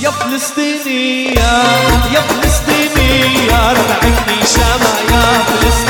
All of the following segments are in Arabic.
يا فلسطينية يا فلسطينية ربعتني شمع يا فلسطينية.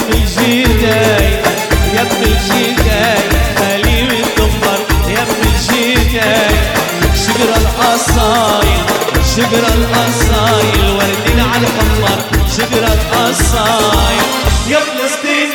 الجداي يا ابن الجداي خلي الدمر يا ابن الجداي شجر القصايل شجر القصايل وردين على القمر شجر القصايل يا فلسطين